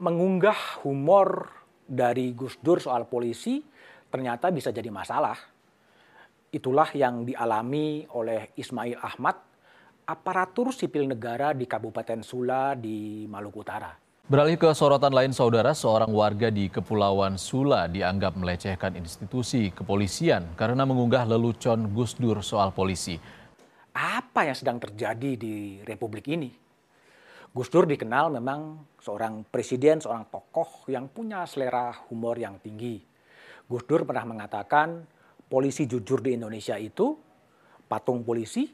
mengunggah humor dari Gus Dur soal polisi ternyata bisa jadi masalah. Itulah yang dialami oleh Ismail Ahmad, aparatur sipil negara di Kabupaten Sula di Maluku Utara. Beralih ke sorotan lain saudara, seorang warga di Kepulauan Sula dianggap melecehkan institusi kepolisian karena mengunggah lelucon Gus Dur soal polisi. Apa yang sedang terjadi di Republik ini? Gus Dur dikenal memang seorang presiden, seorang tokoh yang punya selera humor yang tinggi. Gus Dur pernah mengatakan polisi jujur di Indonesia itu patung polisi,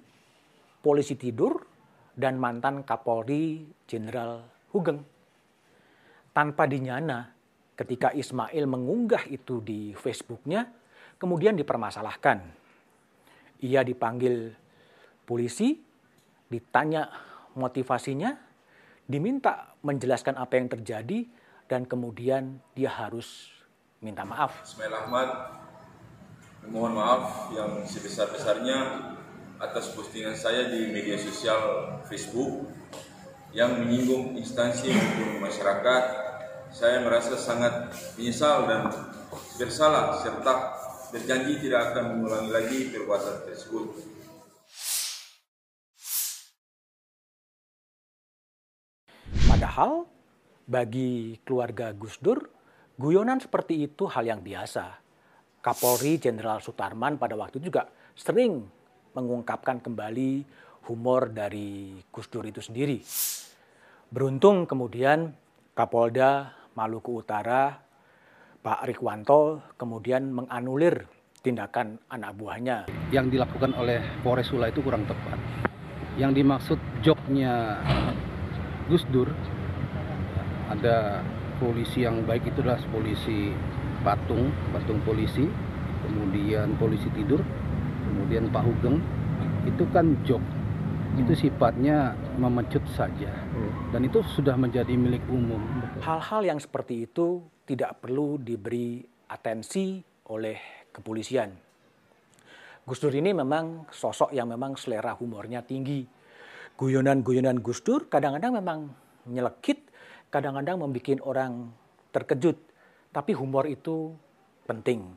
polisi tidur, dan mantan Kapolri Jenderal Hugeng. Tanpa dinyana ketika Ismail mengunggah itu di Facebooknya, kemudian dipermasalahkan. Ia dipanggil polisi, ditanya motivasinya, diminta menjelaskan apa yang terjadi dan kemudian dia harus minta maaf. Ahmad mohon maaf yang sebesar-besarnya atas postingan saya di media sosial Facebook yang menyinggung instansi maupun masyarakat. Saya merasa sangat menyesal dan bersalah serta berjanji tidak akan mengulangi lagi perbuatan tersebut. Padahal bagi keluarga Gus Dur, guyonan seperti itu hal yang biasa. Kapolri Jenderal Sutarman pada waktu juga sering mengungkapkan kembali humor dari Gus Dur itu sendiri. Beruntung kemudian Kapolda Maluku Utara Pak Rikwanto kemudian menganulir tindakan anak buahnya. Yang dilakukan oleh Polres Sula itu kurang tepat. Yang dimaksud joknya Gus Dur ada polisi yang baik itu adalah polisi patung patung polisi kemudian polisi tidur kemudian Pak Hugeng. Itu kan jok itu hmm. sifatnya memecut saja. Hmm. dan itu sudah menjadi milik umum hal-hal yang seperti itu tidak perlu diberi atensi oleh kepolisian. Gus Dur ini memang sosok yang memang selera humornya tinggi. Guyonan-guyonan Gus Dur kadang-kadang memang nyelekit, kadang-kadang membuat orang terkejut. Tapi humor itu penting.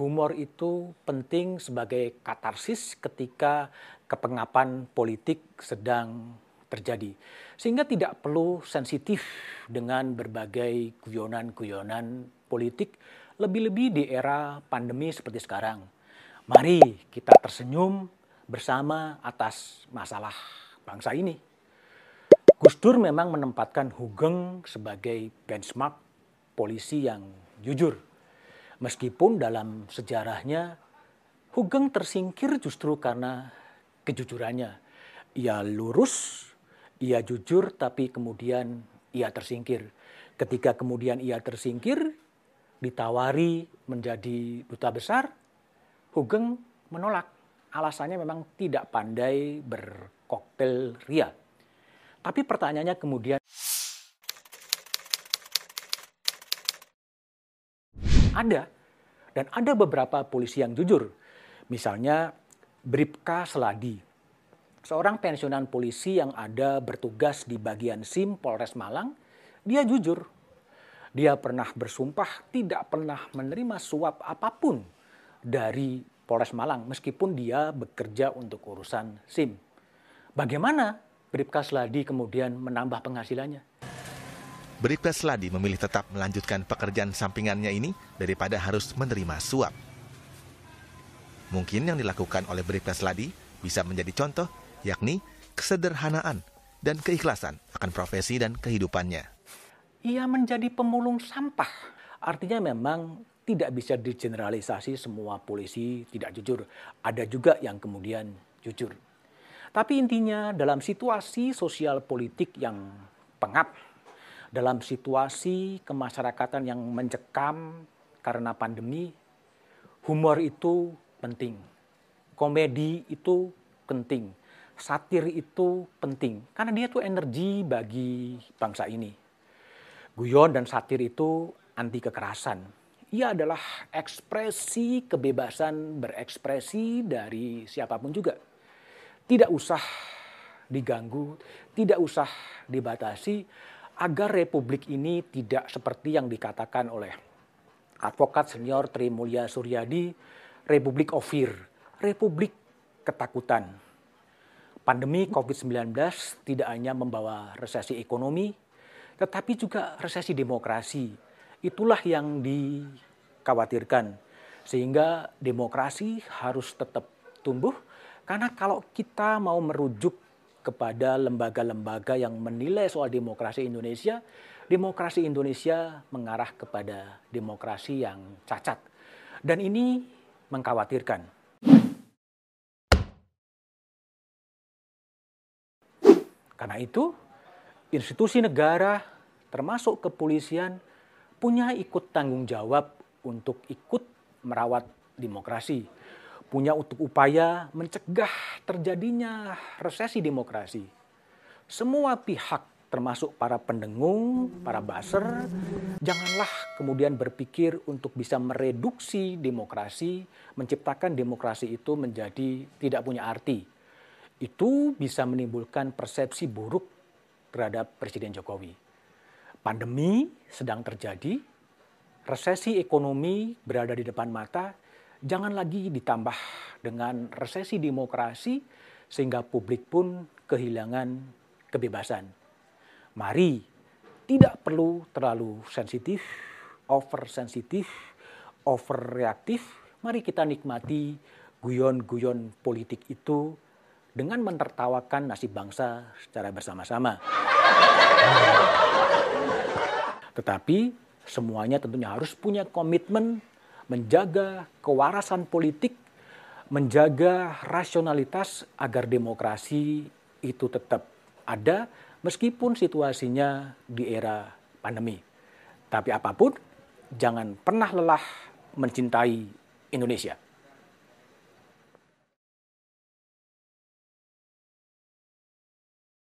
Humor itu penting sebagai katarsis ketika kepengapan politik sedang terjadi. Sehingga tidak perlu sensitif dengan berbagai guyonan-guyonan politik, lebih-lebih di era pandemi seperti sekarang. Mari kita tersenyum bersama atas masalah bangsa ini. Gus Dur memang menempatkan Hugeng sebagai benchmark polisi yang jujur. Meskipun dalam sejarahnya Hugeng tersingkir justru karena kejujurannya. Ia lurus, ia jujur, tapi kemudian ia tersingkir. Ketika kemudian ia tersingkir, ditawari menjadi duta besar, Hugeng menolak. Alasannya memang tidak pandai ber koktel ria. Tapi pertanyaannya kemudian ada dan ada beberapa polisi yang jujur. Misalnya Bripka Seladi, seorang pensiunan polisi yang ada bertugas di bagian SIM Polres Malang, dia jujur. Dia pernah bersumpah tidak pernah menerima suap apa pun dari Polres Malang meskipun dia bekerja untuk urusan SIM. Bagaimana Bribka Sladi kemudian menambah penghasilannya? Bribka Sladi memilih tetap melanjutkan pekerjaan sampingannya ini daripada harus menerima suap. Mungkin yang dilakukan oleh Bribka Sladi bisa menjadi contoh, yakni kesederhanaan dan keikhlasan akan profesi dan kehidupannya. Ia menjadi pemulung sampah. Artinya memang tidak bisa digeneralisasi semua polisi tidak jujur. Ada juga yang kemudian jujur. Tapi intinya dalam situasi sosial politik yang pengap, dalam situasi kemasyarakatan yang mencekam karena pandemi, humor itu penting. Komedi itu penting. Satir itu penting. Karena dia tuh energi bagi bangsa ini. Guyon dan satir itu anti kekerasan. Ia adalah ekspresi kebebasan berekspresi dari siapa pun juga tidak usah diganggu, tidak usah dibatasi, agar republik ini tidak seperti yang dikatakan oleh advokat senior Tri Mulya Suryadi, Republik of Fear, Republik ketakutan. Pandemi COVID-19 tidak hanya membawa resesi ekonomi, tetapi juga resesi demokrasi. Itulah yang dikhawatirkan. Sehingga demokrasi harus tetap tumbuh, karena kalau kita mau merujuk kepada lembaga-lembaga yang menilai soal demokrasi Indonesia, demokrasi Indonesia mengarah kepada demokrasi yang cacat. Dan ini mengkhawatirkan. Karena itu, institusi negara termasuk kepolisian punya ikut tanggung jawab untuk ikut merawat demokrasi punya untuk upaya mencegah terjadinya resesi demokrasi. Semua pihak termasuk para pendengung, para baser, janganlah kemudian berpikir untuk bisa mereduksi demokrasi, menciptakan demokrasi itu menjadi tidak punya arti. Itu bisa menimbulkan persepsi buruk terhadap Presiden Jokowi. Pandemi sedang terjadi, resesi ekonomi berada di depan mata, jangan lagi ditambah dengan resesi demokrasi sehingga publik pun kehilangan kebebasan. Mari tidak perlu terlalu sensitif, over sensitif, over reaktif. Mari kita nikmati guyon-guyon politik itu dengan menertawakan nasib bangsa secara bersama-sama. Tetapi semuanya tentunya harus punya komitmen menjaga kewarasan politik, menjaga rasionalitas agar demokrasi itu tetap ada meskipun situasinya di era pandemi. Tapi apa pun, jangan pernah lelah mencintai Indonesia.